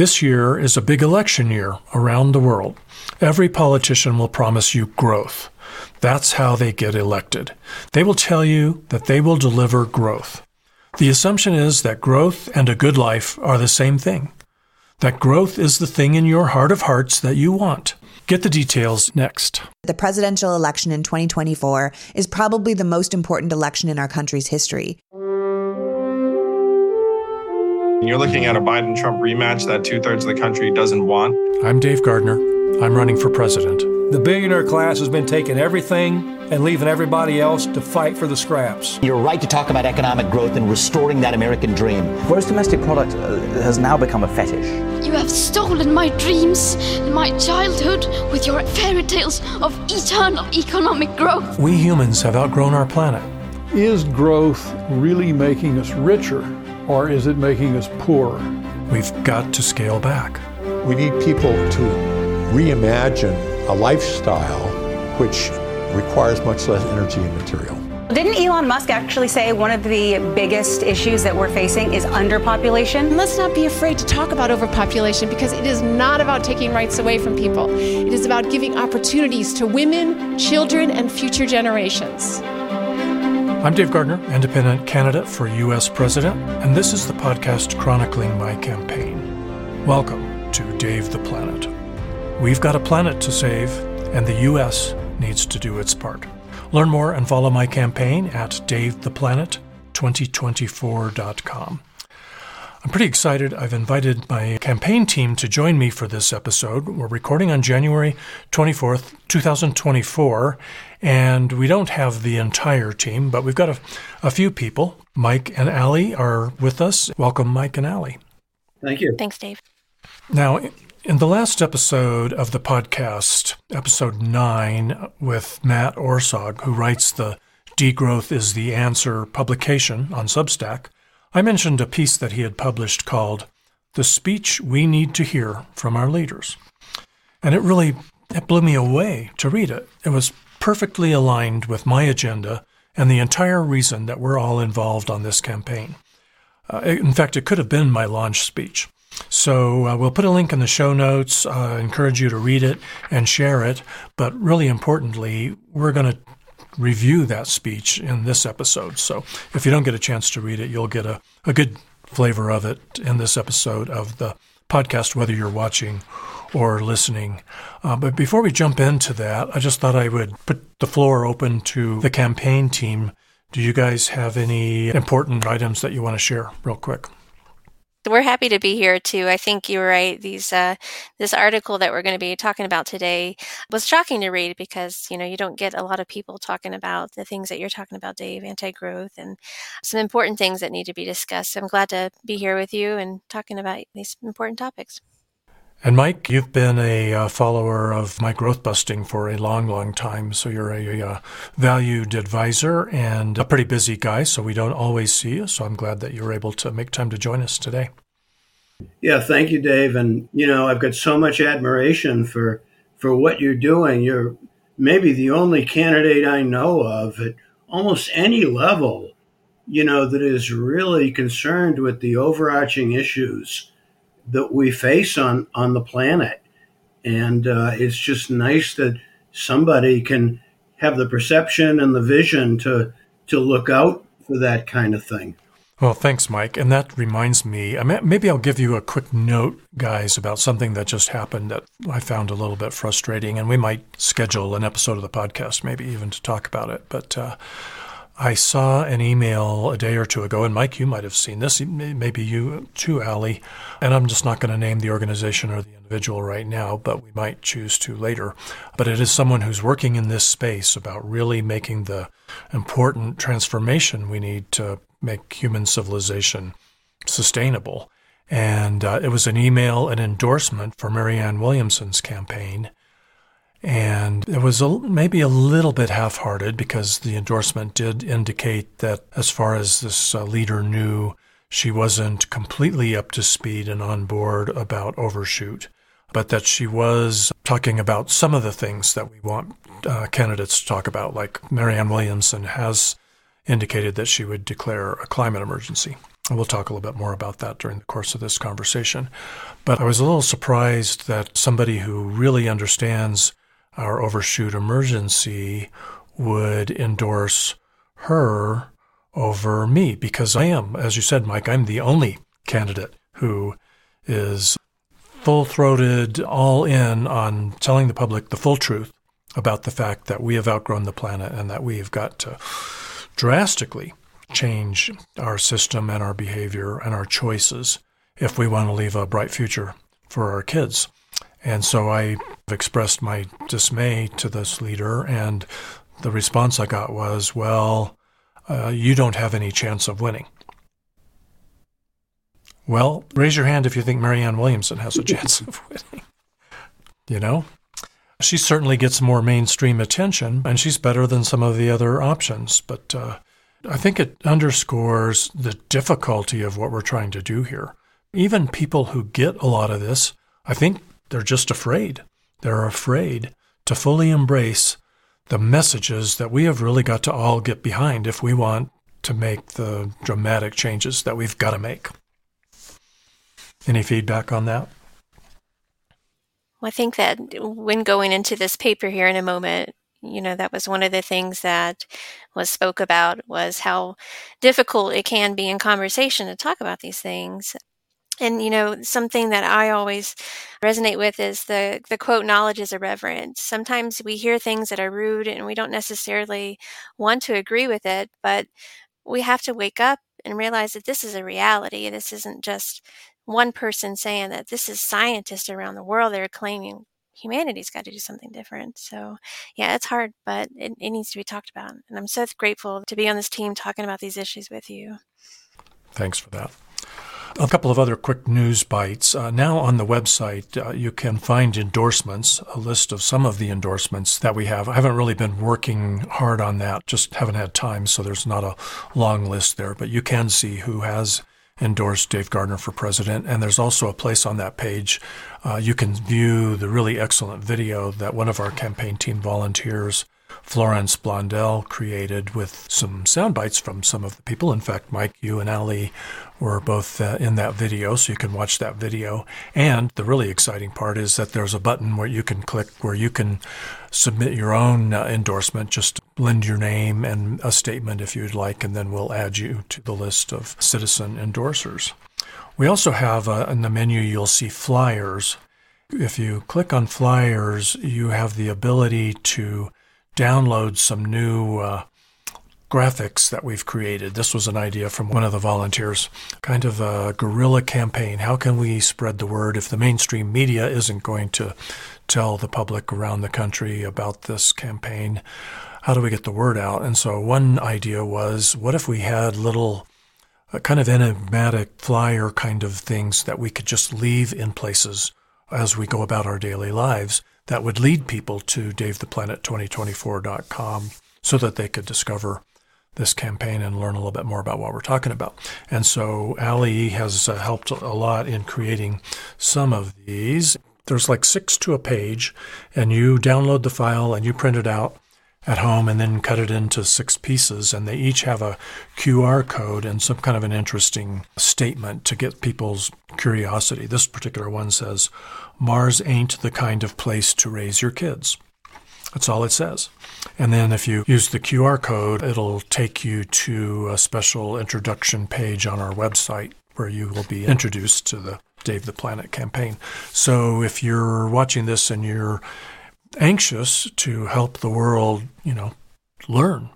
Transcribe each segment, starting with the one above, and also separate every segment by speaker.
Speaker 1: This year is a big election year around the world. Every politician will promise you growth. That's how they get elected. They will tell you that they will deliver growth. The assumption is that growth and a good life are the same thing. That growth is the thing in your heart of hearts that you want. Get the details next.
Speaker 2: The presidential election in 2024 is probably the most important election in our country's history.
Speaker 3: You're looking at a Biden Trump rematch that two thirds of the country doesn't want.
Speaker 1: I'm Dave Gardner. I'm running for president.
Speaker 4: The billionaire class has been taking everything and leaving everybody else to fight for the scraps.
Speaker 5: You're right to talk about economic growth and restoring that American dream.
Speaker 6: Gross domestic product uh, has now become a fetish.
Speaker 7: You have stolen my dreams and my childhood with your fairy tales of eternal economic growth.
Speaker 1: We humans have outgrown our planet.
Speaker 8: Is growth really making us richer or is it making us poor?
Speaker 1: We've got to scale back.
Speaker 9: We need people to reimagine a lifestyle which requires much less energy and material.
Speaker 10: Didn't Elon Musk actually say one of the biggest issues that we're facing is underpopulation?
Speaker 11: Let's not be afraid to talk about overpopulation because it is not about taking rights away from people. It is about giving opportunities to women, children, and future generations.
Speaker 1: I'm Dave Gardner, independent candidate for U.S. President, and this is the podcast chronicling my campaign. Welcome to Dave the Planet. We've got a planet to save, and the U.S. needs to do its part. Learn more and follow my campaign at davetheplanet2024.com. I'm pretty excited. I've invited my campaign team to join me for this episode. We're recording on January 24th, 2024, and we don't have the entire team, but we've got a, a few people. Mike and Allie are with us. Welcome, Mike and Allie.
Speaker 12: Thank you.
Speaker 11: Thanks, Dave.
Speaker 1: Now, in the last episode of the podcast, episode nine, with Matt Orsagh, who writes the Degrowth is the Answer publication on Substack, I mentioned a piece that he had published called The Speech We Need to Hear from Our Leaders. And it really it blew me away to read it. It was perfectly aligned with my agenda and the entire reason that we're all involved on this campaign. Uh, in fact, it could have been my launch speech. So uh, we'll put a link in the show notes. Uh, encourage you to read it and share it. But really importantly, we're going to review that speech in this episode. So if you don't get a chance to read it, you'll get a, a good flavor of it in this episode of the podcast, whether you're watching or listening. Uh, but before we jump into that, I just thought I would put the floor open to the campaign team. Do you guys have any important items that you want to share, real quick?
Speaker 13: We're happy to be here too. I think you're right. These uh, this article that we're going to be talking about today was shocking to read because you know you don't get a lot of people talking about the things that you're talking about, Dave, anti-growth, and some important things that need to be discussed. So I'm glad to be here with you and talking about these important topics.
Speaker 1: And Mike, you've been a uh, follower of my growth busting for a long, long time. So you're a, a, uh, valued advisor and a pretty busy guy. So we don't always see you. So I'm glad that you're able to make time to join us today.
Speaker 12: Yeah, thank you, Dave. And you know, I've got so much admiration for for what you're doing. You're maybe the only candidate I know of at almost any level, you know, that is really concerned with the overarching issues that we face on on the planet, and uh, it's just nice that somebody can have the perception and the vision to to look out for that kind of thing.
Speaker 1: Well, thanks, Mike. And that reminds me, maybe I'll give you a quick note, guys, about something that just happened that I found a little bit frustrating. And we might schedule an episode of the podcast, maybe even to talk about it. But uh, I saw an email a day or two ago, and Mike, you might have seen this, maybe you too, Allie. And I'm just not going to name the organization or the individual right now, but we might choose to later. But it is someone who's working in this space about really making the important transformation we need to make human civilization sustainable. And uh, it was an email, an endorsement for Marianne Williamson's campaign and it was a, maybe a little bit half hearted because the endorsement did indicate that, as far as this uh, leader knew, she wasn't completely up to speed and on board about overshoot, but that she was talking about some of the things that we want uh, candidates to talk about, like Marianne Williamson has indicated that she would declare a climate emergency. We'll talk a little bit more about that during the course of this conversation. But I was a little surprised that somebody who really understands our overshoot emergency would endorse her over me because I am, as you said, Mike, I'm the only candidate who is full throated, all in on telling the public the full truth about the fact that we have outgrown the planet and that we have got to drastically change our system and our behavior and our choices if we want to leave a bright future for our kids. And so I expressed my dismay to this leader, and the response I got was, Well, uh, you don't have any chance of winning. Well, raise your hand if you think Marianne Williamson has a chance of winning. You know? She certainly gets more mainstream attention, and she's better than some of the other options. But uh, I think it underscores the difficulty of what we're trying to do here. Even people who get a lot of this, I think they're just afraid. They're afraid to fully embrace the messages that we have really got to all get behind if we want to make the dramatic changes that we've got to make. Any feedback on that?
Speaker 13: Well, I think that when going into this paper here in a moment, you know, that was one of the things that was spoke about was how difficult it can be in conversation to talk about these things. And you know, something that I always resonate with is the the quote knowledge is irreverent. Sometimes we hear things that are rude and we don't necessarily want to agree with it, but we have to wake up and realize that this is a reality. This isn't just one person saying that this is scientists around the world that are claiming humanity's got to do something different. So, yeah, it's hard, but it, it needs to be talked about. And I'm so grateful to be on this team talking about these issues with you.
Speaker 1: Thanks for that. A couple of other quick news bites. Uh, now on the website, uh, you can find endorsements, a list of some of the endorsements that we have. I haven't really been working hard on that, just haven't had time, so there's not a long list there, but you can see who has endorsed Dave Gardner for president. And there's also a place on that page uh, you can view the really excellent video that one of our campaign team volunteers Florence Blondell created with some sound bites from some of the people. In fact, Mike, you and Ali were both uh, in that video, so you can watch that video. And the really exciting part is that there's a button where you can click where you can submit your own uh, endorsement. Just lend your name and a statement if you'd like, and then we'll add you to the list of citizen endorsers. We also have uh, in the menu, you'll see flyers. If you click on flyers, you have the ability to download some new uh, graphics that we've created. This was an idea from one of the volunteers, kind of a guerrilla campaign. How can we spread the word if the mainstream media isn't going to tell the public around the country about this campaign? How do we get the word out? And so one idea was what if we had little uh, kind of enigmatic flyer kind of things that we could just leave in places as we go about our daily lives that would lead people to davetheplanet2024.com so that they could discover this campaign and learn a little bit more about what we're talking about. And so Ali has uh, helped a lot in creating some of these. There's like six to a page, and you download the file and you print it out at home and then cut it into six pieces. And they each have a QR code and some kind of an interesting statement to get people's curiosity. This particular one says, Mars ain't the kind of place to raise your kids. That's all it says. And then if you use the QR code, it'll take you to a special introduction page on our website where you will be introduced to the Dave the Planet campaign. So if you're watching this and you're anxious to help the world, you know, learn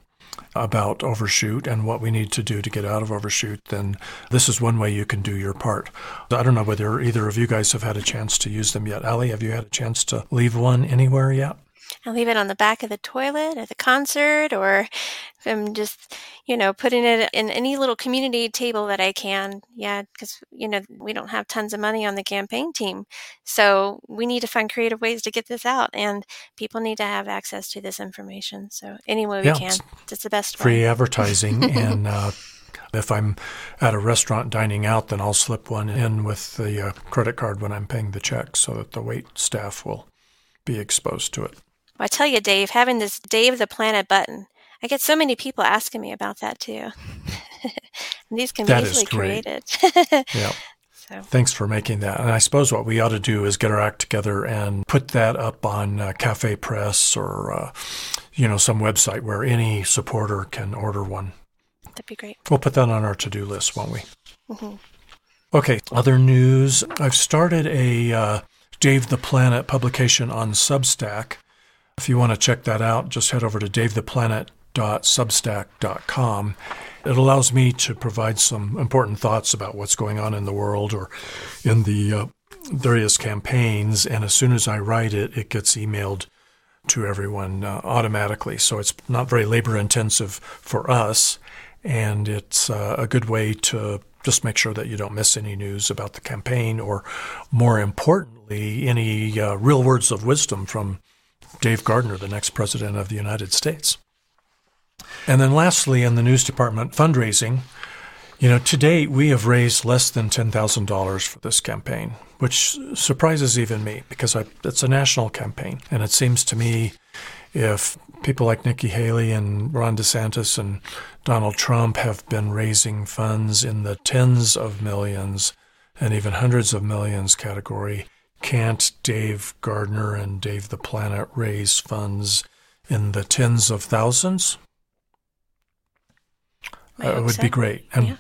Speaker 1: about overshoot and what we need to do to get out of overshoot, then this is one way you can do your part. I don't know whether either of you guys have had a chance to use them yet. Ali, have you had a chance to leave one anywhere yet?
Speaker 13: I leave it on the back of the toilet at the concert, or I'm just, you know, putting it in any little community table that I can. Yeah, because, you know, we don't have tons of money on the campaign team. So we need to find creative ways to get this out, and people need to have access to this information. So any way we yeah, can, it's, it's the best way.
Speaker 1: Free
Speaker 13: way.
Speaker 1: advertising. and, uh, if I'm at a restaurant dining out, then I'll slip one in with the uh, credit card when I'm paying the check so that the wait staff will be exposed to it.
Speaker 13: Well, I tell you, Dave, having this Dave the Planet button, I get so many people asking me about that too. These can be
Speaker 1: That
Speaker 13: easily
Speaker 1: great.
Speaker 13: created.
Speaker 1: Yeah.
Speaker 13: So.
Speaker 1: Thanks for making that. And I suppose what we ought to do is get our act together and put that up on uh, Cafe Press or, uh, you know, some website where any supporter can order one.
Speaker 13: That'd be great.
Speaker 1: We'll put that on our to do list, won't we?
Speaker 13: hmm
Speaker 1: Okay, other news. I've started a uh, Dave the Planet publication on Substack. If you want to check that out, just head over to davetheplanet.substack.com. It allows me to provide some important thoughts about what's going on in the world or in the uh, various campaigns. And as soon as I write it, it gets emailed to everyone uh, automatically. So it's not very labor intensive for us. And it's uh, a good way to just make sure that you don't miss any news about the campaign or, more importantly, any uh, real words of wisdom from Dave Gardner, the next president of the United States. And then lastly, in the news department, fundraising. You know, to date, we have raised less than $10,000 for this campaign, which surprises even me because I, it's a national campaign. And it seems to me if people like Nikki Haley and Ron DeSantis and Donald Trump have been raising funds in the tens of millions and even hundreds of millions category, can't Dave Gardner and Dave the Planet raise funds in the tens of thousands? Uh, it would
Speaker 13: so.
Speaker 1: be great. And,
Speaker 13: Yeah.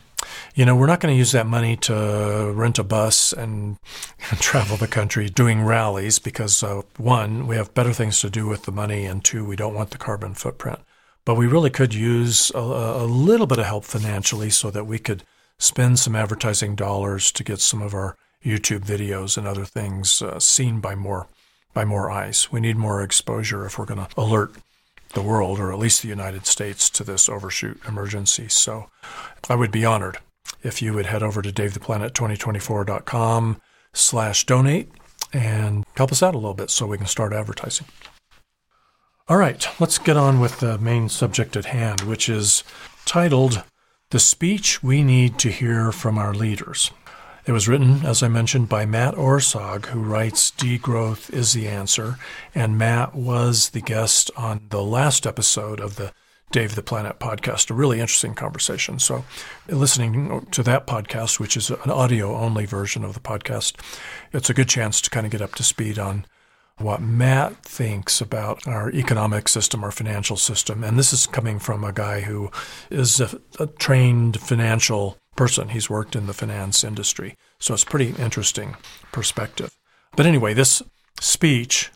Speaker 1: you know, we're not going to use that money to rent a bus and travel the country doing rallies because, uh, one, we have better things to do with the money, and two, we don't want the carbon footprint. But we really could use a, a little bit of help financially so that we could spend some advertising dollars to get some of our YouTube videos and other things uh, seen by more by more eyes. We need more exposure if we're going to alert the world, or at least the United States, to this overshoot emergency. So I would be honored if you would head over to davetheplanet2024.com slash donate and help us out a little bit so we can start advertising. All right, let's get on with the main subject at hand, which is titled The Speech We Need to Hear from Our Leaders. It was written, as I mentioned, by Matt Orsagh, who writes Degrowth is the Answer. And Matt was the guest on the last episode of the Dave the Planet podcast, a really interesting conversation. So, listening to that podcast, which is an audio only version of the podcast, it's a good chance to kind of get up to speed on what Matt thinks about our economic system, our financial system. And this is coming from a guy who is a, a trained financial person. He's worked in the finance industry. So it's pretty interesting perspective. But anyway, this speech,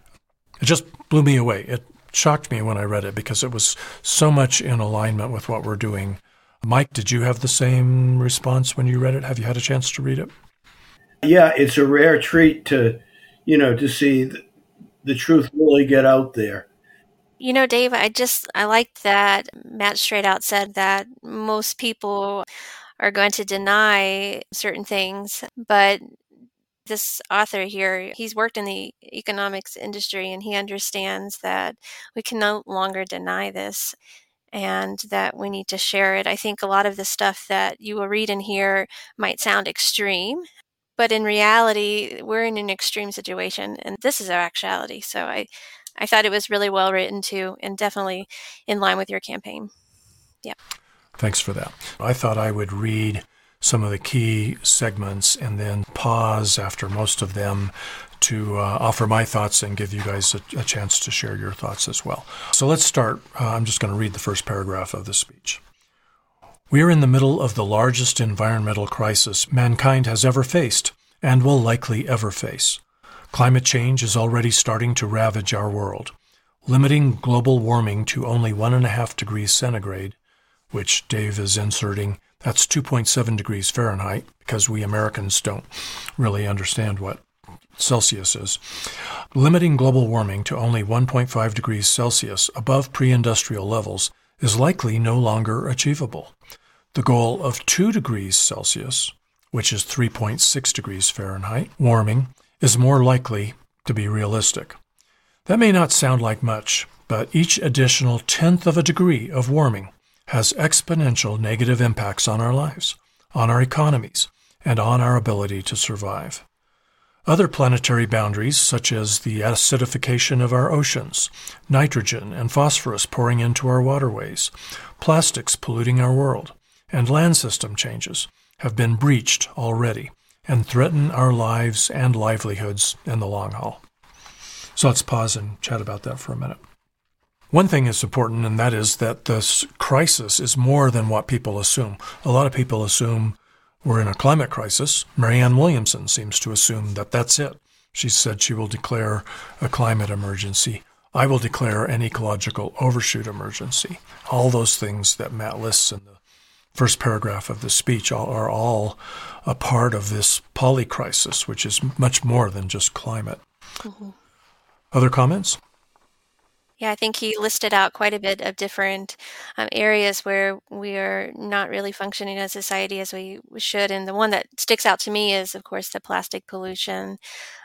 Speaker 1: it just blew me away. It shocked me when I read it because it was so much in alignment with what we're doing. Mike, did you have the same response when you read it? Have you had a chance to read it?
Speaker 12: Yeah, it's a rare treat to, you know, to see the, the truth really get out there.
Speaker 13: You know, Dave, I just I liked that Matt straight out said that most people are going to deny certain things, but this author here, he's worked in the economics industry and he understands that we can no longer deny this and that we need to share it. I think a lot of the stuff that you will read in here might sound extreme, but in reality, we're in an extreme situation and this is our actuality. So I I thought it was really well written too and definitely in line with your campaign. Yeah.
Speaker 1: Thanks for that. I thought I would read some of the key segments and then pause after most of them to uh, offer my thoughts and give you guys a, a, chance to share your thoughts as well. So let's start. Uh, I'm just going to read the first paragraph of the speech. We are in the middle of the largest environmental crisis mankind has ever faced and will likely ever face. Climate change is already starting to ravage our world. Limiting global warming to only 1.5 degrees centigrade, which Dave is inserting, that's 2.7 degrees Fahrenheit, because we Americans don't really understand what Celsius is. Limiting global warming to only 1.5 degrees Celsius above pre industrial levels is likely no longer achievable. The goal of 2 degrees Celsius, which is 3.6 degrees Fahrenheit, warming, is more likely to be realistic. That may not sound like much, but each additional tenth of a degree of warming has exponential negative impacts on our lives, on our economies, and on our ability to survive. Other planetary boundaries, such as the acidification of our oceans, nitrogen and phosphorus pouring into our waterways, plastics polluting our world, and land system changes have been breached already and threaten our lives and livelihoods in the long haul. So let's pause and chat about that for a minute. One thing is important, and that is that this crisis is more than what people assume. A lot of people assume we're in a climate crisis. Marianne Williamson seems to assume that that's it. She said she will declare a climate emergency. I will declare an ecological overshoot emergency. All those things that Matt lists in the first paragraph of the speech are all a part of this polycrisis, which is much more than just climate. Mm-hmm. Other comments?
Speaker 13: Yeah, I think he listed out quite a bit of different um, areas where we are not really functioning as society as we should. And the one that sticks out to me is, of course, the plastic pollution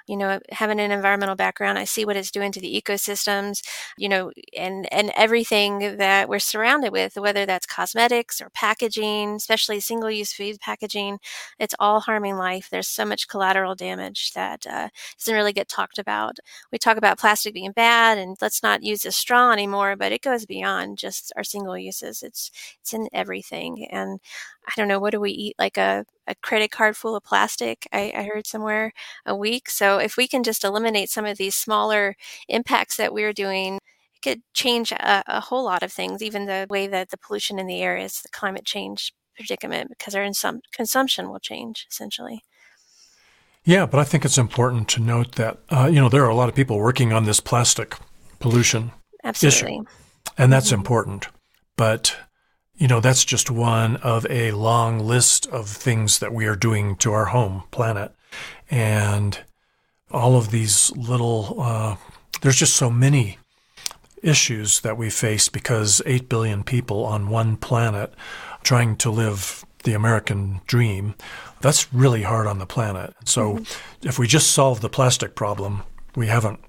Speaker 13: you know having an environmental background i see what it's doing to the ecosystems you know and and everything that we're surrounded with whether that's cosmetics or packaging especially single use food packaging it's all harming life. There's so much collateral damage that uh, doesn't really get talked about. We talk about plastic being bad and let's not use a straw anymore but it goes beyond just our single uses. It's it's in everything. And I don't know, what do we eat? Like a, a credit card full of plastic, I, I heard somewhere a week. So if we can just eliminate some of these smaller impacts that we're doing, it could change a, a whole lot of things, even the way that the pollution in the air is, the climate change predicament, because our insum- consumption will change essentially.
Speaker 1: Yeah, but I think it's important to note that, uh, you know, there are a lot of people working on this plastic pollution
Speaker 13: Absolutely.
Speaker 1: issue. And that's mm-hmm. important. But you know, that's just one of a long list of things that we are doing to our home planet. And all of these little, uh, there's just so many issues that we face because 8 billion people on one planet trying to live the American dream, that's really hard on the planet. So mm-hmm. if we just solve the plastic problem, we haven't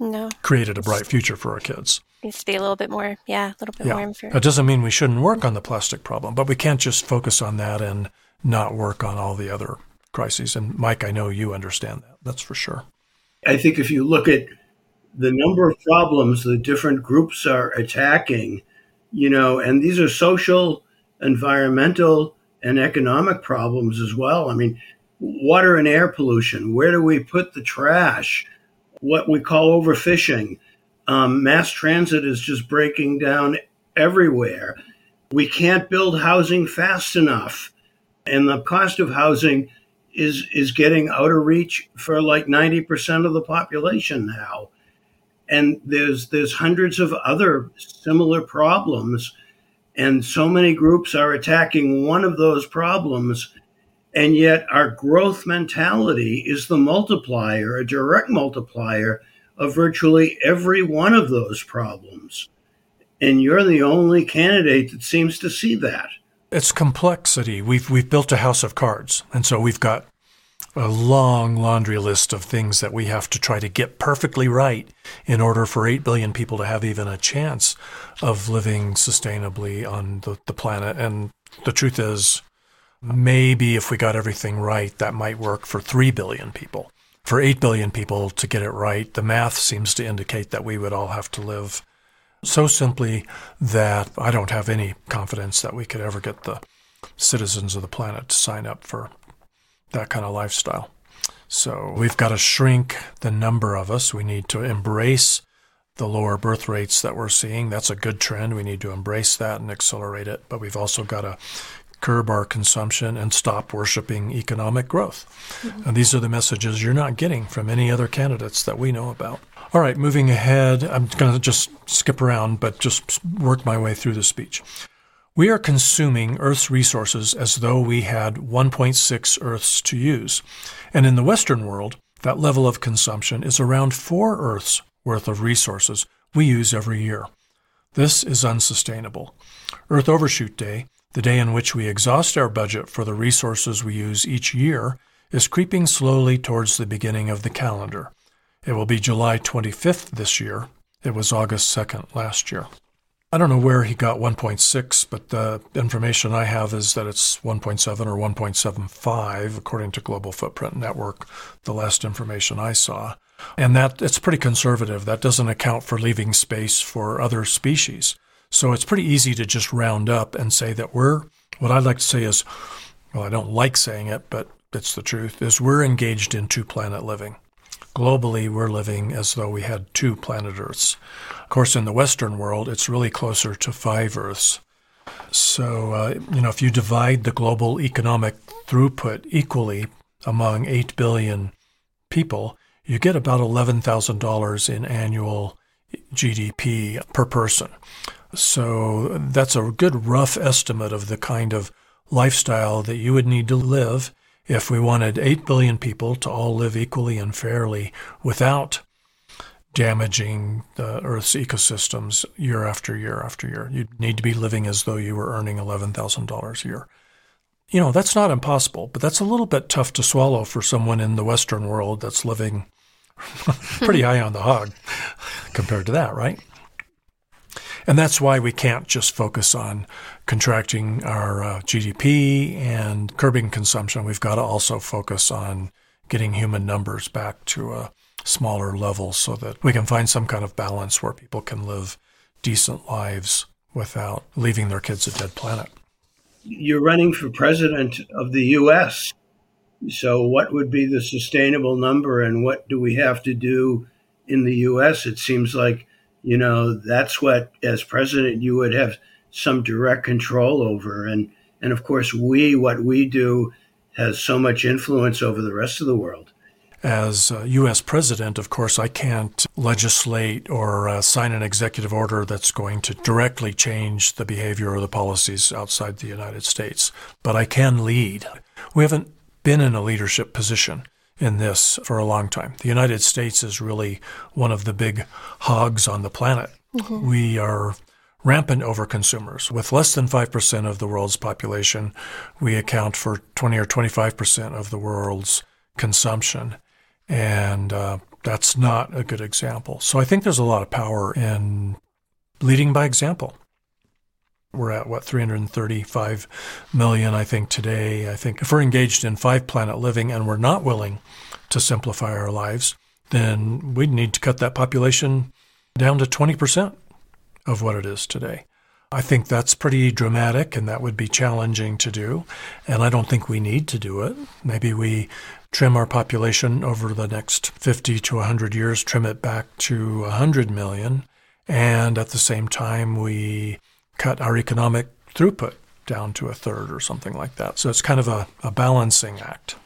Speaker 13: no.
Speaker 1: created a bright future for our kids
Speaker 13: needs to be a little bit more, yeah, a little bit yeah. more. Fair.
Speaker 1: It doesn't mean we shouldn't work on the plastic problem, but we can't just focus on that and not work on all the other crises. And Mike, I know you understand that. That's for sure.
Speaker 12: I think if you look at the number of problems the different groups are attacking, you know, and these are social, environmental, and economic problems as well. I mean, water and air pollution. Where do we put the trash? What we call overfishing um, mass transit is just breaking down everywhere. We can't build housing fast enough, and the cost of housing is is getting out of reach for like ninety percent of the population now. And there's there's hundreds of other similar problems, and so many groups are attacking one of those problems, and yet our growth mentality is the multiplier, a direct multiplier of virtually every one of those problems. And you're the only candidate that seems to see that.
Speaker 1: It's complexity. We've we've built a house of cards, and so we've got a long laundry list of things that we have to try to get perfectly right in order for 8 billion people to have even a chance of living sustainably on the, the planet. And the truth is, maybe if we got everything right, that might work for 3 billion people for 8 billion people to get it right, the math seems to indicate that we would all have to live so simply that I don't have any confidence that we could ever get the citizens of the planet to sign up for that kind of lifestyle. So we've got to shrink the number of us. We need to embrace the lower birth rates that we're seeing. That's a good trend. We need to embrace that and accelerate it. But we've also got to curb our consumption, and stop worshiping economic growth. Mm-hmm. And these are the messages you're not getting from any other candidates that we know about. All right, moving ahead, I'm going to just skip around, but just work my way through the speech. We are consuming Earth's resources as though we had 1.6 Earths to use. And in the Western world, that level of consumption is around 4 Earths worth of resources we use every year. This is unsustainable. Earth Overshoot Day the day in which we exhaust our budget for the resources we use each year is creeping slowly towards the beginning of the calendar. It will be July 25th this year. It was August 2nd last year. I don't know where he got 1.6, but the information I have is that it's 1.7 or 1.75 according to Global Footprint Network, the last information I saw. And that it's pretty conservative. That doesn't account for leaving space for other species. So it's pretty easy to just round up and say that we're What I'd like to say is, well, I don't like saying it, but it's the truth, is we're engaged in two planet living. Globally, we're living as though we had two planet Earths. Of course, in the Western world, it's really closer to five Earths. So, uh, you know, if you divide the global economic throughput equally among 8 billion people, you get about $11,000 in annual GDP per person. So that's a good rough estimate of the kind of lifestyle that you would need to live if we wanted 8 billion people to all live equally and fairly without damaging the Earth's ecosystems year after year after year. You'd need to be living as though you were earning $11,000 a year. You know, that's not impossible, but that's a little bit tough to swallow for someone in the Western world that's living pretty high on the hog compared to that, right? And that's why we can't just focus on contracting our uh, GDP and curbing consumption. We've got to also focus on getting human numbers back to a smaller level so that we can find some kind of balance where people can live decent lives without leaving their kids a dead planet.
Speaker 12: You're running for president of the U.S. So, what would be the sustainable number, and what do we have to do in the U.S.? It seems like you know that's what as president you would have some direct control over and and of course we what we do has so much influence over the rest of the world
Speaker 1: as U.S. president, of course, I can't legislate or uh, sign an executive order that's going to directly change the behavior or the policies outside the United States, but I can lead. We haven't been in a leadership position in this for a long time. The United States is really one of the big hogs on the planet. Mm-hmm. We are rampant overconsumers. With less than 5% of the world's population, we account for 20 or 25% of the world's consumption. And uh, that's not a good example. So I think there's a lot of power in leading by example. We're at what 335 million, I think, today. I think if we're engaged in five planet living and we're not willing to simplify our lives, then we'd need to cut that population down to 20% of what it is today. I think that's pretty dramatic and that would be challenging to do. And I don't think we need to do it. Maybe we trim our population over the next 50 to 100 years, trim it back to 100 million. And at the same time, we cut our economic throughput down to a third or something like that. So it's kind of a, a balancing act.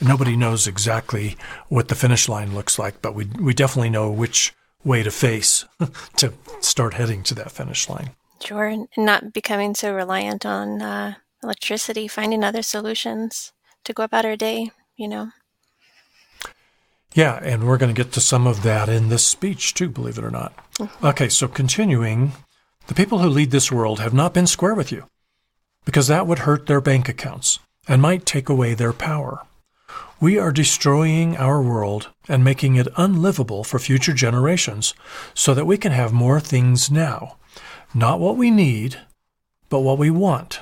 Speaker 1: Nobody knows exactly what the finish line looks like, but we, we definitely know which way to face to start heading to that finish line.
Speaker 13: Sure, and not becoming so reliant on uh, electricity, finding other solutions to go about our day, you know.
Speaker 1: Yeah, and we're going to get to some of that in this speech too, believe it or not. Mm-hmm. Okay, so continuing the people who lead this world have not been square with you, because that would hurt their bank accounts and might take away their power. We are destroying our world and making it unlivable for future generations so that we can have more things now. Not what we need, but what we want.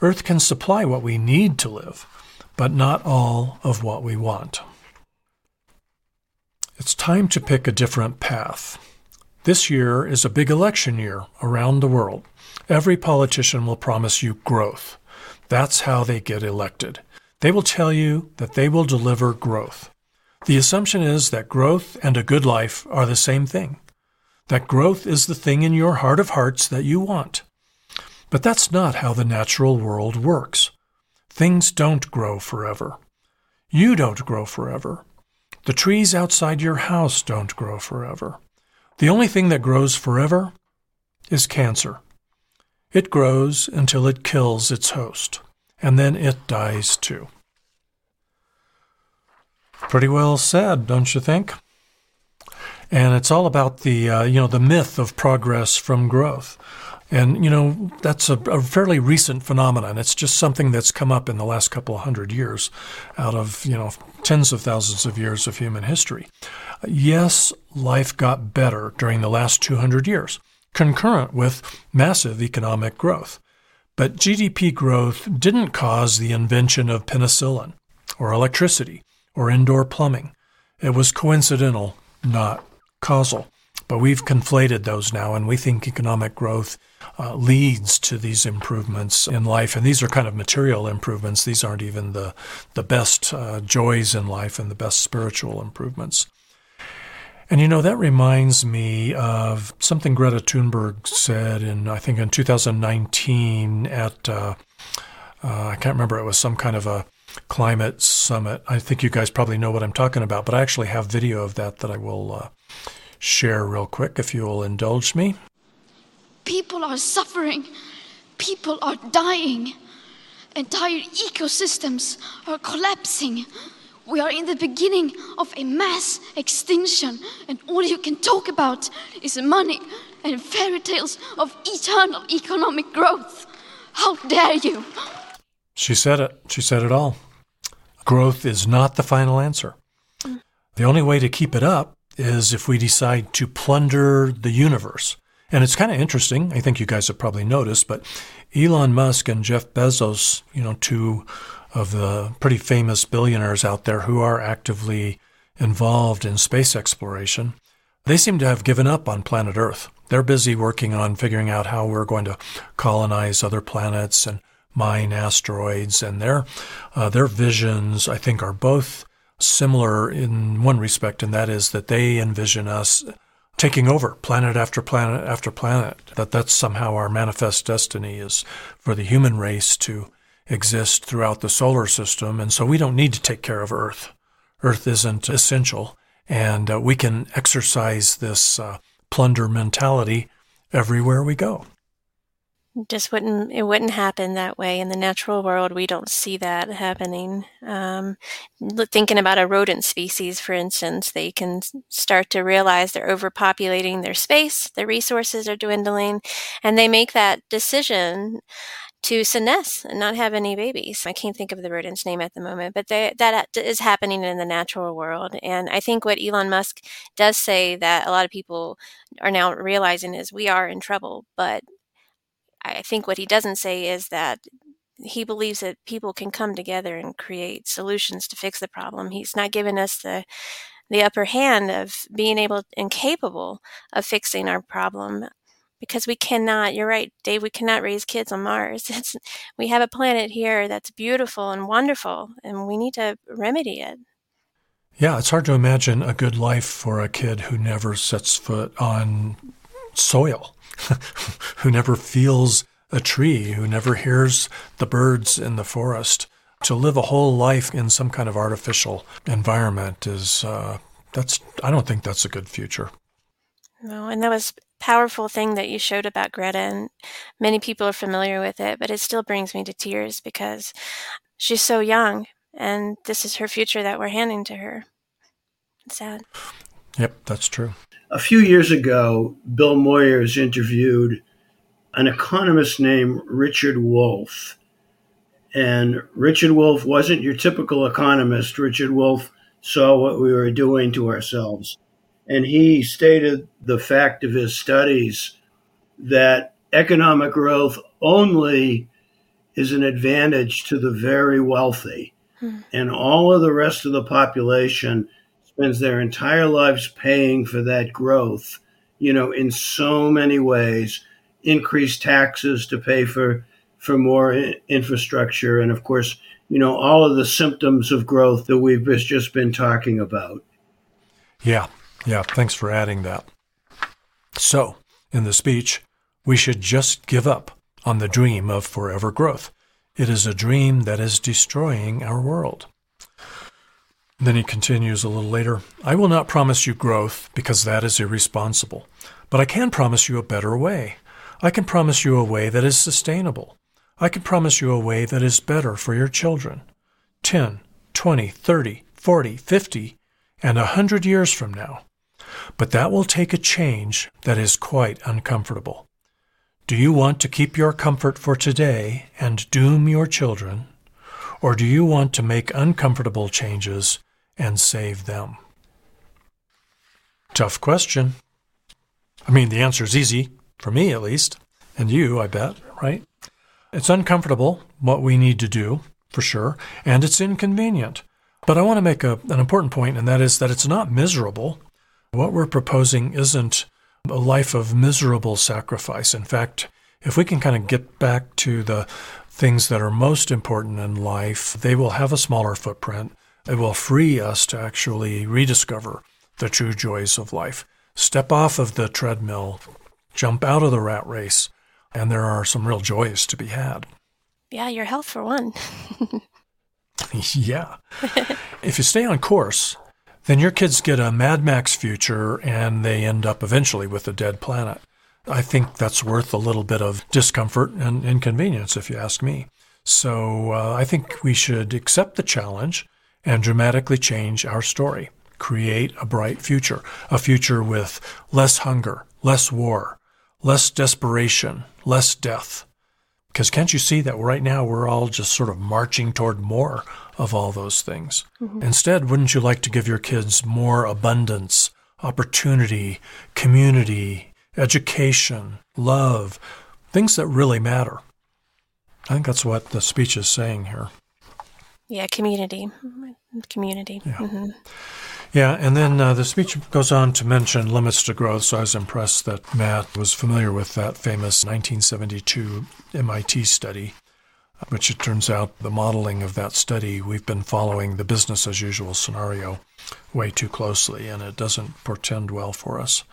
Speaker 1: Earth can supply what we need to live, but not all of what we want. It's time to pick a different path. This year is a big election year around the world. Every politician will promise you growth. That's how they get elected. They will tell you that they will deliver growth. The assumption is that growth and a good life are the same thing. That growth is the thing in your heart of hearts that you want. But that's not how the natural world works. Things don't grow forever. You don't grow forever. The trees outside your house don't grow forever. The only thing that grows forever is cancer. It grows until it kills its host, and then it dies too. Pretty well said, don't you think? And it's all about the uh, you know the myth of progress from growth. And, you know, that's a, a, fairly recent phenomenon. It's just something that's come up in the last couple of hundred years out of, you know, tens of thousands of years of human history. Yes, life got better during the last 200 years, concurrent with massive economic growth. But GDP growth didn't cause the invention of penicillin or electricity or indoor plumbing. It was coincidental, not causal. But we've conflated those now, and we think economic growth uh, leads to these improvements in life. And these are kind of material improvements. These aren't even the, the best uh, joys in life and the best spiritual improvements. And you know, that reminds me of something Greta Thunberg said in, I think, in 2019 at, uh, uh, I can't remember, it was some kind of a climate summit. I think you guys probably know what I'm talking about, but I actually have video of that that I will uh, share real quick if you'll indulge me.
Speaker 7: People are suffering. People are dying. Entire ecosystems are collapsing. We are in the beginning of a mass extinction, and all you can talk about is money and fairy tales of eternal economic growth. How dare you!
Speaker 1: She said it. She said it all. Growth is not the final answer. The only way to keep it up is if we decide to plunder the universe. And it's kind of interesting. I think you guys have probably noticed, but Elon Musk and Jeff Bezos, you know, two of the pretty famous billionaires out there who are actively involved in space exploration, they seem to have given up on planet Earth. They're busy working on figuring out how we're going to colonize other planets and mine asteroids, and their uh, their visions, I think, are both similar in one respect, and that is that they envision us taking over planet after planet after planet. That that's somehow our manifest destiny is for the human race to exist throughout the solar system, and so we don't need to take care of Earth. Earth isn't essential, and uh, we can exercise this uh, plunder mentality everywhere we go
Speaker 13: just wouldn't it wouldn't happen that way in the natural world we don't see that happening um, thinking about a rodent species for instance they can start to realize they're overpopulating their space their resources are dwindling and they make that decision to senesce and not have any babies. I can't think of the rodent's name at the moment, but they, that is happening in the natural world. And I think what Elon Musk does say that a lot of people are now realizing is we are in trouble, but I think what he doesn't say is that he believes that people can come together and create solutions to fix the problem. He's not given us the the upper hand of being able and capable of fixing our problem because we cannot you're right dave we cannot raise kids on mars it's, we have a planet here that's beautiful and wonderful and we need to remedy it
Speaker 1: yeah it's hard to imagine a good life for a kid who never sets foot on soil who never feels a tree, who never hears the birds in the forest. To live a whole life in some kind of artificial environment is uh, that's I don't think that's a good future.
Speaker 13: No, and that was powerful thing that you showed about Greta, and many people are familiar with it, but it still brings me to tears because she's so young, and this is her future that we're handing to her. It's sad.
Speaker 1: Yep, that's true.
Speaker 12: A few years ago, Bill Moyers interviewed an economist named Richard Wolff. And Richard Wolff wasn't your typical economist. Richard Wolff saw what we were doing to ourselves. And he stated the fact of his studies that economic growth only is an advantage to the very wealthy. Hmm. And all of the rest of the population spends their entire lives paying for that growth, you know, in so many ways, increase taxes to pay for for more infrastructure and of course, you know, all of the symptoms of growth that we've just been talking about.
Speaker 1: Yeah. Yeah, thanks for adding that. So, in the speech, we should just give up on the dream of forever growth. It is a dream that is destroying our world. Then he continues a little later I will not promise you growth because that is irresponsible, but I can promise you a better way. I can promise you a way that is sustainable. I can promise you a way that is better for your children. 10, 20, 30, 40, 50, and a hundred years from now. But that will take a change that is quite uncomfortable. Do you want to keep your comfort for today and doom your children? Or do you want to make uncomfortable changes and save them? Tough question. I mean, the answer is easy, for me at least, and you, I bet, right? It's uncomfortable, what we need to do, for sure, and it's inconvenient. But I want to make a, an important point, and that is that it's not miserable. What we're proposing isn't a life of miserable sacrifice. In fact, if we can kind of get back to the things that are most important in life, they will have a smaller footprint. It will free us to actually rediscover the true joys of life. Step off of the treadmill, jump out of the rat race, and there are some real joys to be had.
Speaker 13: Yeah, your health for one.
Speaker 1: yeah. if you stay on course, then your kids get a Mad Max future and they end up eventually with a dead planet. I think that's worth a little bit of discomfort and inconvenience, if you ask me. So uh, I think we should accept the challenge and dramatically change our story. Create a bright future, a future with less hunger, less war, less desperation, less death. Because can't you see that right now we're all just sort of marching toward more of all those things? Mm-hmm. Instead, wouldn't you like to give your kids more abundance, opportunity, community, education, love, things that really matter? I think that's what the speech is saying here.
Speaker 13: Yeah, community. Community.
Speaker 1: Yeah. Mm-hmm. Yeah, and then uh, the speech goes on to mention limits to growth. So I was impressed that Matt was familiar with that famous 1972 MIT study, which it turns out the modeling of that study, we've been following the business as usual scenario way too closely, and it doesn't portend well for us.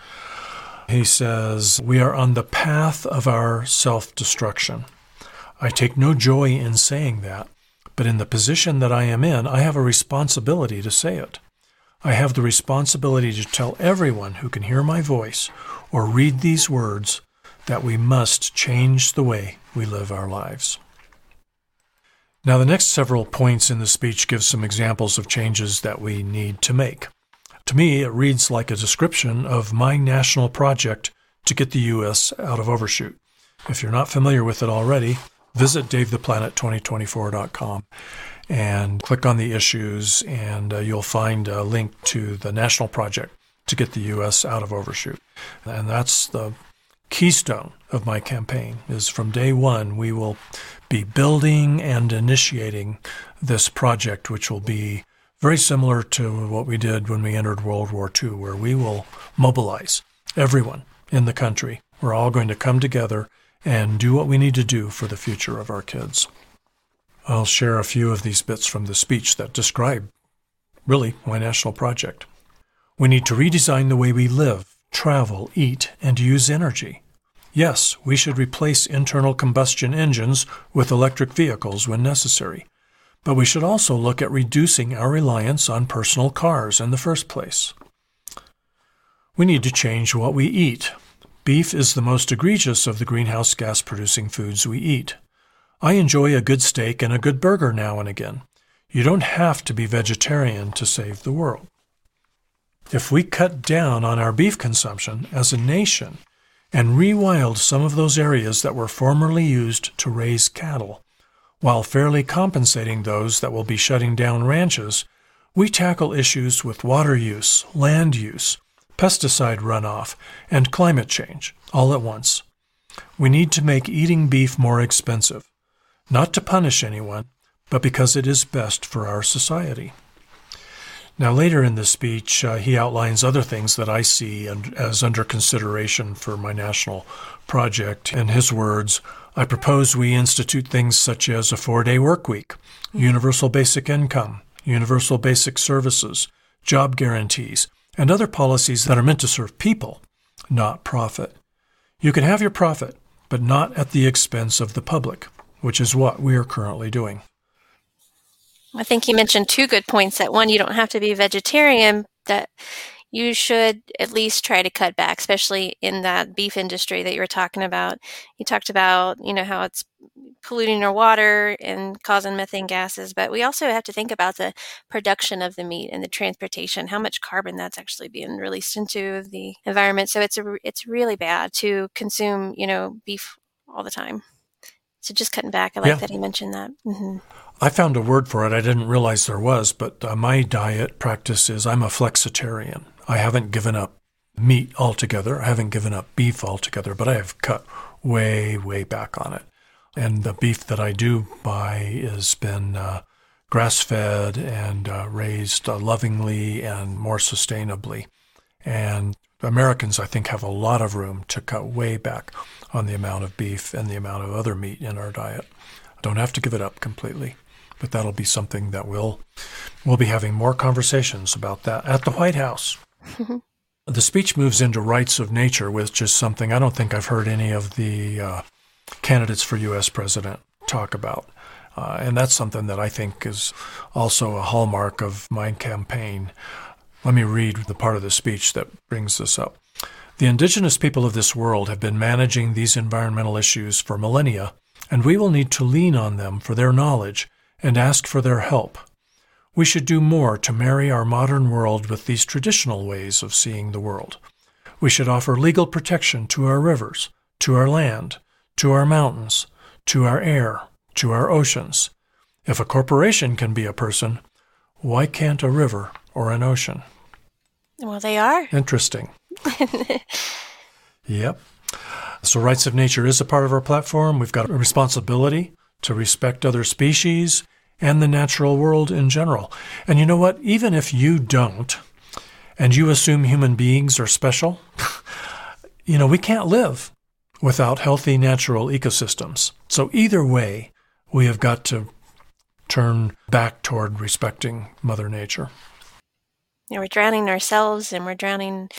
Speaker 1: He says, We are on the path of our self destruction. I take no joy in saying that, but in the position that I am in, I have a responsibility to say it. I have the responsibility to tell everyone who can hear my voice or read these words that we must change the way we live our lives. Now, the next several points in the speech give some examples of changes that we need to make. To me, it reads like a description of my national project to get the U.S. out of overshoot. If you're not familiar with it already, visit DaveThePlanet2024.com and click on the issues, and uh, you'll find a link to the national project to get the U.S. out of overshoot. And that's the keystone of my campaign is from day one we will be building and initiating this project which will be very similar to what we did when we entered World War II where we will mobilize everyone in the country we're all going to come together and do what we need to do for the future of our kids I'll share a few of these bits from the speech that describe, really, my national project. We need to redesign the way we live, travel, eat, and use energy. Yes, we should replace internal combustion engines with electric vehicles when necessary. But we should also look at reducing our reliance on personal cars in the first place. We need to change what we eat. Beef is the most egregious of the greenhouse gas producing foods we eat. I enjoy a good steak and a good burger now and again. You don't have to be vegetarian to save the world. If we cut down on our beef consumption as a nation and rewild some of those areas that were formerly used to raise cattle, while fairly compensating those that will be shutting down ranches, we tackle issues with water use, land use, pesticide runoff, and climate change all at once. We need to make eating beef more expensive not to punish anyone, but because it is best for our society. Now, later in the speech, uh, he outlines other things that I see as under consideration for my national project. In his words, I propose we institute things such as a four day work week, universal basic income, universal basic services, job guarantees, and other policies that are meant to serve people, not profit. You can have your profit, but not at the expense of the public which is what we are currently doing.
Speaker 13: I think you mentioned two good points. That one, you don't have to be vegetarian, that you should at least try to cut back, especially in that beef industry that you were talking about. You talked about, you know, how it's polluting our water and causing methane gases, but we also have to think about the production of the meat and the transportation, how much carbon that's actually being released into the environment. So it's a, it's really bad to consume, you know, beef all the time. So just cutting back. I like yeah. that he mentioned that. Mm-hmm.
Speaker 1: I found a word for it. I didn't realize there was, but uh, my diet practice is I'm a flexitarian. I haven't given up meat altogether. I haven't given up beef altogether, but I have cut way, way back on it. And the beef that I do buy has been uh, grass fed and uh, raised uh, lovingly and more sustainably. And Americans, I think, have a lot of room to cut way back on the amount of beef and the amount of other meat in our diet. I don't have to give it up completely, but that'll be something that we'll we'll be having more conversations about that at the White House. the speech moves into rights of nature, which is something I don't think I've heard any of the uh, candidates for U.S. president talk about. Uh, and that's something that I think is also a hallmark of my campaign. Let me read the part of the speech that brings this up. The indigenous people of this world have been managing these environmental issues for millennia, and we will need to lean on them for their knowledge and ask for their help. We should do more to marry our modern world with these traditional ways of seeing the world. We should offer legal protection to our rivers, to our land, to our mountains, to our air, to our oceans. If a corporation can be a person, why can't a river or an ocean?
Speaker 13: Well, they are.
Speaker 1: Interesting. yep. So, Rights of Nature is a part of our platform. We've got a responsibility to respect other species and the natural world in general. And you know what? Even if you don't, and you assume human beings are special, you know, we can't live without healthy natural ecosystems. So, either way, we have got to turn back toward respecting Mother Nature.
Speaker 13: Yeah, we're drowning ourselves and we're drowning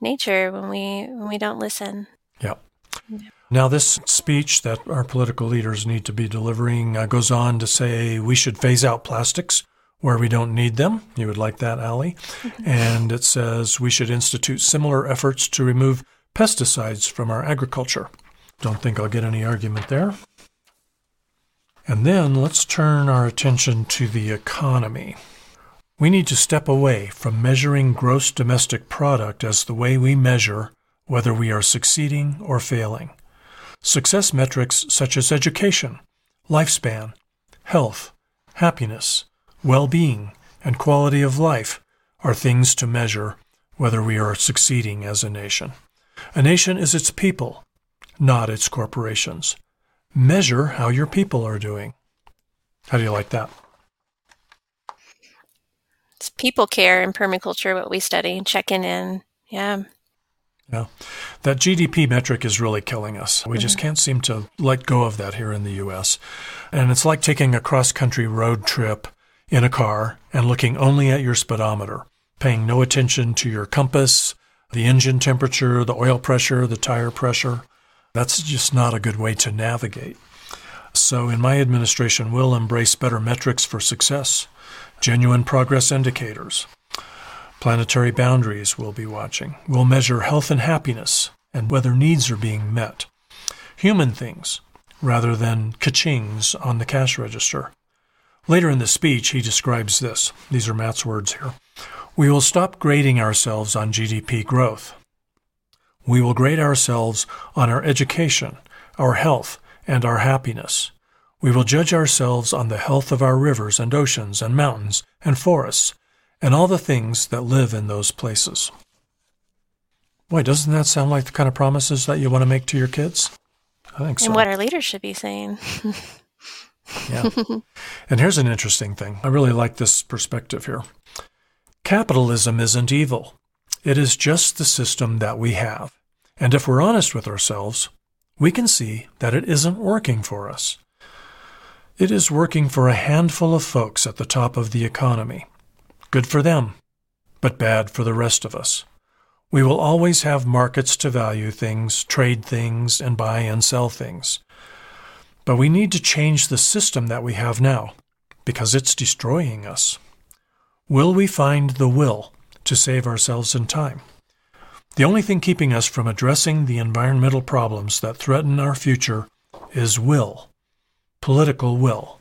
Speaker 13: nature when we when we don't listen.
Speaker 1: Yeah. yeah. Now, this speech that our political leaders need to be delivering uh, goes on to say we should phase out plastics where we don't need them. You would like that, Allie. and it says we should institute similar efforts to remove pesticides from our agriculture. Don't think I'll get any argument there. And then let's turn our attention to the economy. We need to step away from measuring gross domestic product as the way we measure whether we are succeeding or failing. Success metrics such as education, lifespan, health, happiness, well being, and quality of life are things to measure whether we are succeeding as a nation. A nation is its people, not its corporations. Measure how your people are doing. How do you like that?
Speaker 13: It's people care in permaculture, what we study, checking in. Yeah.
Speaker 1: Yeah. That GDP metric is really killing us. We mm-hmm. just can't seem to let go of that here in the US. And it's like taking a cross country road trip in a car and looking only at your speedometer, paying no attention to your compass, the engine temperature, the oil pressure, the tire pressure. That's just not a good way to navigate. So, in my administration, we'll embrace better metrics for success, genuine progress indicators. Planetary boundaries we'll be watching. We'll measure health and happiness and whether needs are being met. Human things rather than kachings on the cash register. Later in the speech, he describes this. These are Matt's words here. We will stop grading ourselves on GDP growth. We will grade ourselves on our education, our health, and our happiness. We will judge ourselves on the health of our rivers and oceans and mountains and forests and all the things that live in those places. Boy, doesn't that sound like the kind of promises that you want to make to your kids? I think so.
Speaker 13: And what our leaders should be saying.
Speaker 1: yeah. And here's an interesting thing. I really like this perspective here. Capitalism isn't evil. It is just the system that we have. And if we're honest with ourselves, we can see that it isn't working for us. It is working for a handful of folks at the top of the economy. Good for them, but bad for the rest of us. We will always have markets to value things, trade things, and buy and sell things. But we need to change the system that we have now, because it's destroying us. Will we find the will to save ourselves in time? The only thing keeping us from addressing the environmental problems that threaten our future is will, political will.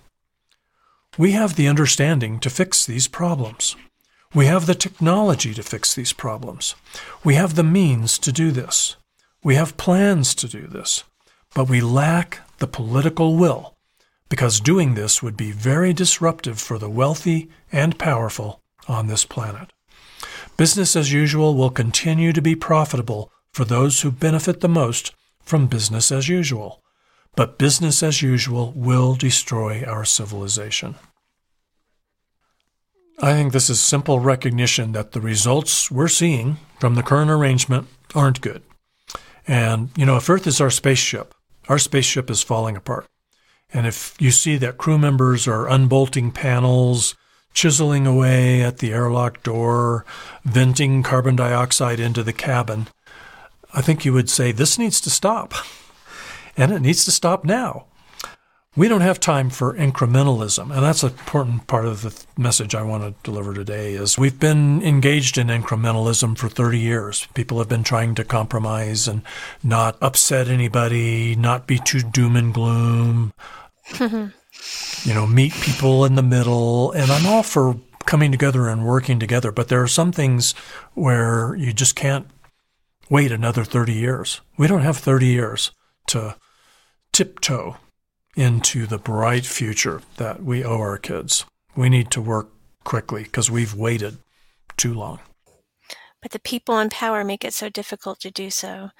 Speaker 1: We have the understanding to fix these problems. We have the technology to fix these problems. We have the means to do this. We have plans to do this. But we lack the political will because doing this would be very disruptive for the wealthy and powerful on this planet. Business as usual will continue to be profitable for those who benefit the most from business as usual. But business as usual will destroy our civilization. I think this is simple recognition that the results we're seeing from the current arrangement aren't good. And, you know, if Earth is our spaceship, our spaceship is falling apart. And if you see that crew members are unbolting panels, chiseling away at the airlock door, venting carbon dioxide into the cabin, I think you would say this needs to stop. And it needs to stop now. We don't have time for incrementalism, and that's an important part of the message I want to deliver today is we've been engaged in incrementalism for 30 years. People have been trying to compromise and not upset anybody, not be too doom and gloom. you know, meet people in the middle, and I'm all for coming together and working together, but there are some things where you just can't wait another 30 years. We don't have 30 years to tiptoe into the bright future that we owe our kids. We need to work quickly because we've waited too long.
Speaker 13: But the people in power make it so difficult to do so.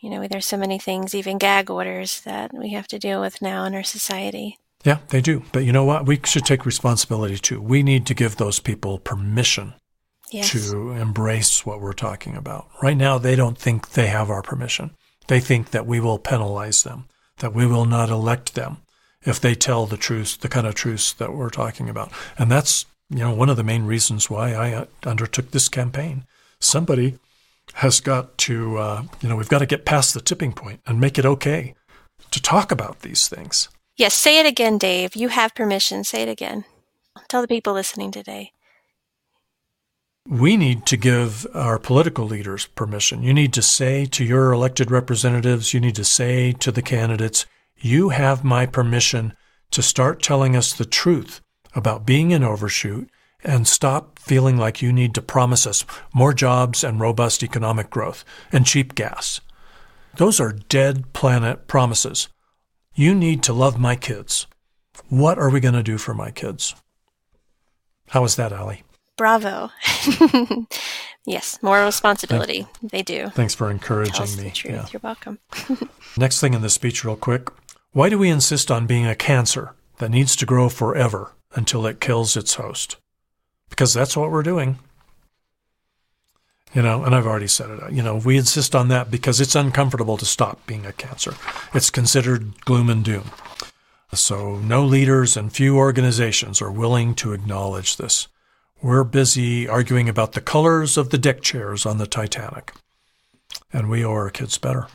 Speaker 13: You know, there's so many things, even gag orders, that we have to deal with now in our society.
Speaker 1: Yeah, they do. But you know what? We should take responsibility too. We need to give those people permission yes. to embrace what we're talking about. Right now, they don't think they have our permission. They think that we will penalize them that we will not elect them if they tell the truth, the kind of truth that we're talking about. And that's, you know, one of the main reasons why I uh, undertook this campaign. Somebody has got to, uh, you know, we've got to get past the tipping point and make it okay to talk about these things.
Speaker 13: Yes, say it again, Dave. You have permission. Say it again. Tell the people listening today.
Speaker 1: We need to give our political leaders permission. You need to say to your elected representatives, you need to say to the candidates, you have my permission to start telling us the truth about being an overshoot and stop feeling like you need to promise us more jobs and robust economic growth and cheap gas. Those are dead planet promises. You need to love my kids. What are we going to do for my kids? How is that, Allie?
Speaker 13: Bravo. yes, more responsibility. Thank, they do.
Speaker 1: Thanks for encouraging me.
Speaker 13: Yeah. You're welcome.
Speaker 1: Next thing in the speech, real quick. Why do we insist on being a cancer that needs to grow forever until it kills its host? Because that's what we're doing. You know, and I've already said it. You know, we insist on that because it's uncomfortable to stop being a cancer. It's considered gloom and doom. So, no leaders and few organizations are willing to acknowledge this. We're busy arguing about the colors of the deck chairs on the Titanic. And we owe our kids better.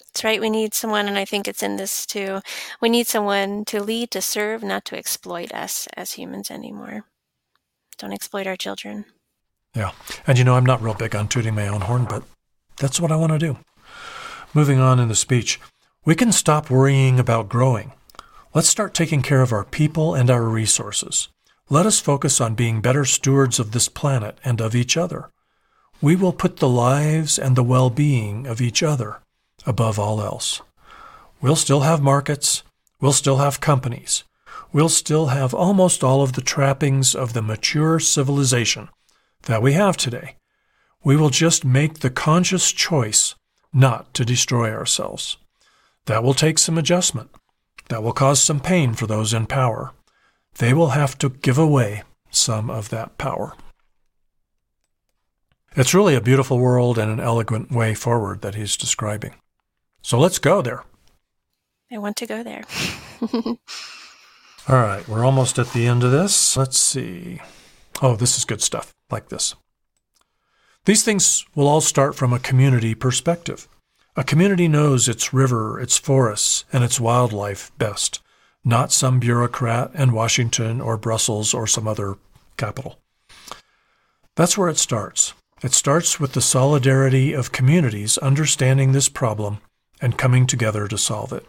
Speaker 13: That's right. We need someone, and I think it's in this too. We need someone to lead, to serve, not to exploit us as humans anymore. Don't exploit our children.
Speaker 1: Yeah. And you know, I'm not real big on tooting my own horn, but that's what I want to do. Moving on in the speech, we can stop worrying about growing. Let's start taking care of our people and our resources. Let us focus on being better stewards of this planet and of each other. We will put the lives and the well being of each other above all else. We'll still have markets, we'll still have companies, we'll still have almost all of the trappings of the mature civilization that we have today. We will just make the conscious choice not to destroy ourselves. That will take some adjustment. That will cause some pain for those in power they will have to give away some of that power. It's really a beautiful world and an elegant way forward that he's describing. So let's go there.
Speaker 13: I want to go there.
Speaker 1: All right, we're almost at the end of this. Let's see. Oh, this is good stuff, like this. These things will all start from a community perspective. A community knows its river, its forests, and its wildlife best not some bureaucrat in Washington or Brussels or some other capital. That's where it starts. It starts with the solidarity of communities understanding this problem and coming together to solve it.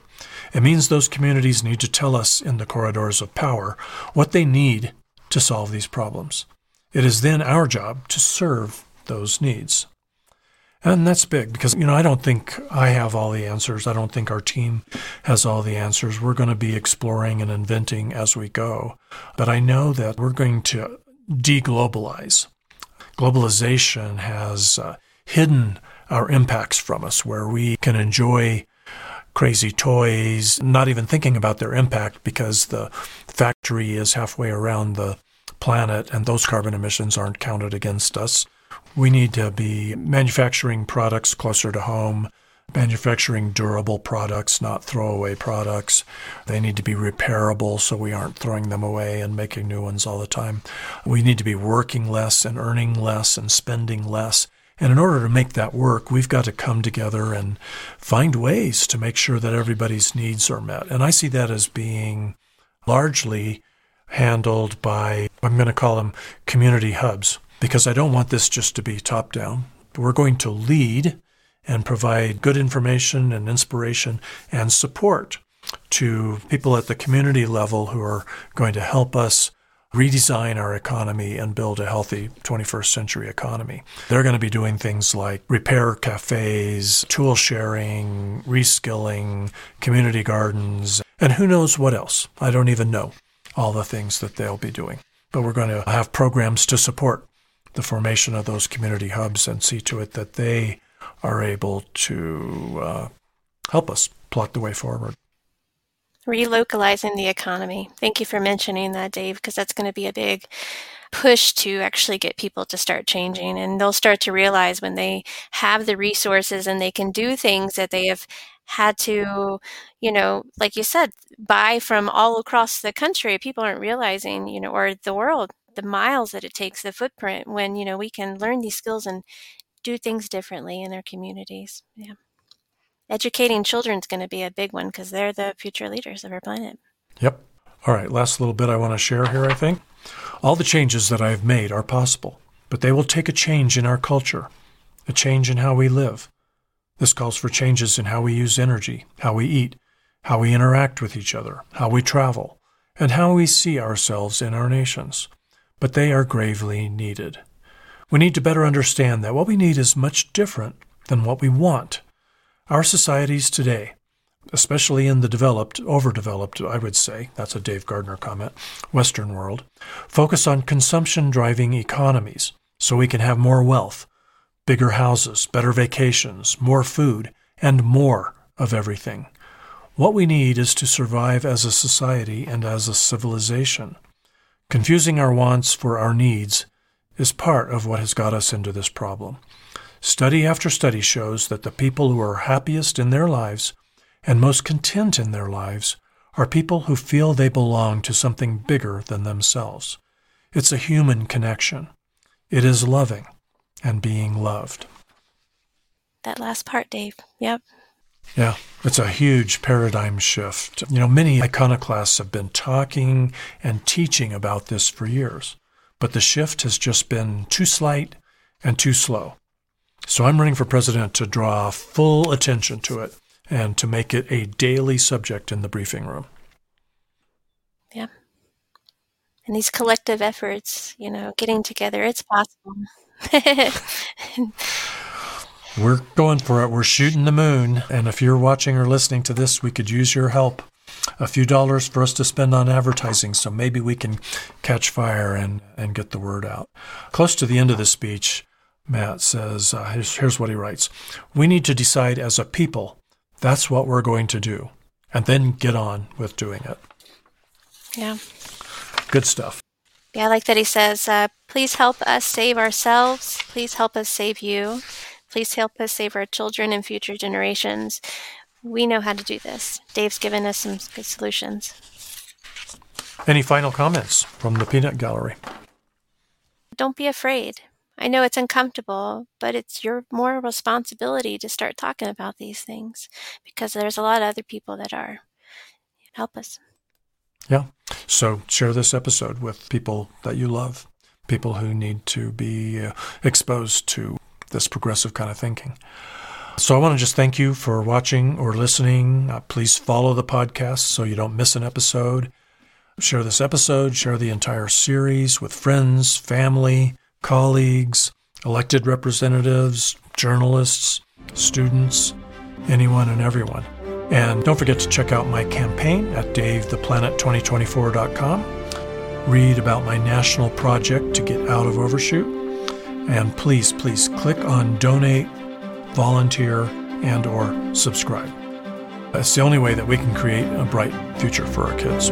Speaker 1: It means those communities need to tell us in the corridors of power what they need to solve these problems. It is then our job to serve those needs. And that's big because, you know, I don't think I have all the answers. I don't think our team has all the answers. We're going to be exploring and inventing as we go. But I know that we're going to deglobalize. Globalization has uh, hidden our impacts from us where we can enjoy crazy toys, not even thinking about their impact because the factory is halfway around the planet, and those carbon emissions aren't counted against us. We need to be manufacturing products closer to home, manufacturing durable products, not throwaway products. They need to be repairable so we aren't throwing them away and making new ones all the time. We need to be working less and earning less and spending less. And in order to make that work, we've got to come together and find ways to make sure that everybody's needs are met. And I see that as being largely handled by, I'm going to call them community hubs, because I don't want this just to be top down. We're going to lead and provide good information and inspiration and support to people at the community level who are going to help us redesign our economy and build a healthy 21st century economy. They're going to be doing things like repair cafes, tool sharing, reskilling, community gardens, and who knows what else. I don't even know all the things that they'll be doing. But we're going to have programs to support the formation of those community hubs and see to it that they are able to uh, help us plot the way forward.
Speaker 13: Relocalizing the economy. Thank you for mentioning that, Dave, because that's going to be a big push to actually get people to start changing. And they'll start to realize when they have the resources and they can do things that they have had to, you know, like you said, buy from all across the country. People aren't realizing, you know, or the world, the miles that it takes, the footprint when, you know, we can learn these skills and do things differently in our communities. Yeah. Educating children is going to be a big one because they're the future leaders of our planet.
Speaker 1: Yep. All right, last little bit I want to share here, I think. All the changes that I have made are possible, but they will take a change in our culture, a change in how we live. This calls for changes in how we use energy, how we eat, how we interact with each other, how we travel, and how we see ourselves in our nations. But they are gravely needed. We need to better understand that what we need is much different than what we want. Our societies today, especially in the developed, overdeveloped, I would say, that's a Dave Gardner comment, Western world, focus on consumption driving economies so we can have more wealth, bigger houses, better vacations, more food, and more of everything. What we need is to survive as a society and as a civilization. Confusing our wants for our needs is part of what has got us into this problem. Study after study shows that the people who are happiest in their lives and most content in their lives are people who feel they belong to something bigger than themselves. It's a human connection. It is loving and being loved.
Speaker 13: That last part, Dave. Yep.
Speaker 1: Yeah, it's a huge paradigm shift. You know, many iconoclasts have been talking and teaching about this for years but the shift has just been too slight and too slow. So I'm running for president to draw full attention to it and to make it a daily subject in the briefing room.
Speaker 13: Yeah. And these collective efforts, you know, getting together, it's possible.
Speaker 1: We're going for it. We're shooting the moon. And if you're watching or listening to this, we could use your help a few dollars for us to spend on advertising, so maybe we can catch fire and, and get the word out. Close to the end of the speech, Matt says, uh, here's, here's what he writes We need to decide as a people that's what we're going to do, and then get on with doing it.
Speaker 13: Yeah.
Speaker 1: Good stuff.
Speaker 13: Yeah, I like that he says, uh, please help us save ourselves. Please help us save you. Please help us save our children and future generations. We know how to do this. Dave's given us some good solutions.
Speaker 1: Any final comments from the Peanut Gallery?
Speaker 13: Don't be afraid. I know it's uncomfortable, but it's your more responsibility to start talking about these things because there's a lot of other people that are. Help us.
Speaker 1: Yeah. So share this episode with people that you love, people who need to be uh, exposed to this progressive kind of thinking. So I want to just thank you for watching or listening. Uh, please follow the podcast so you don't miss an episode. Share this episode, share the entire series with friends, family, colleagues, elected representatives, journalists, students, anyone and everyone. And don't forget to check out my campaign at davetheplanet2024.com. Read about my national project to get out of overshoot. And please, please click on donate volunteer, and or subscribe. That's the only way that we can create a bright future for our kids.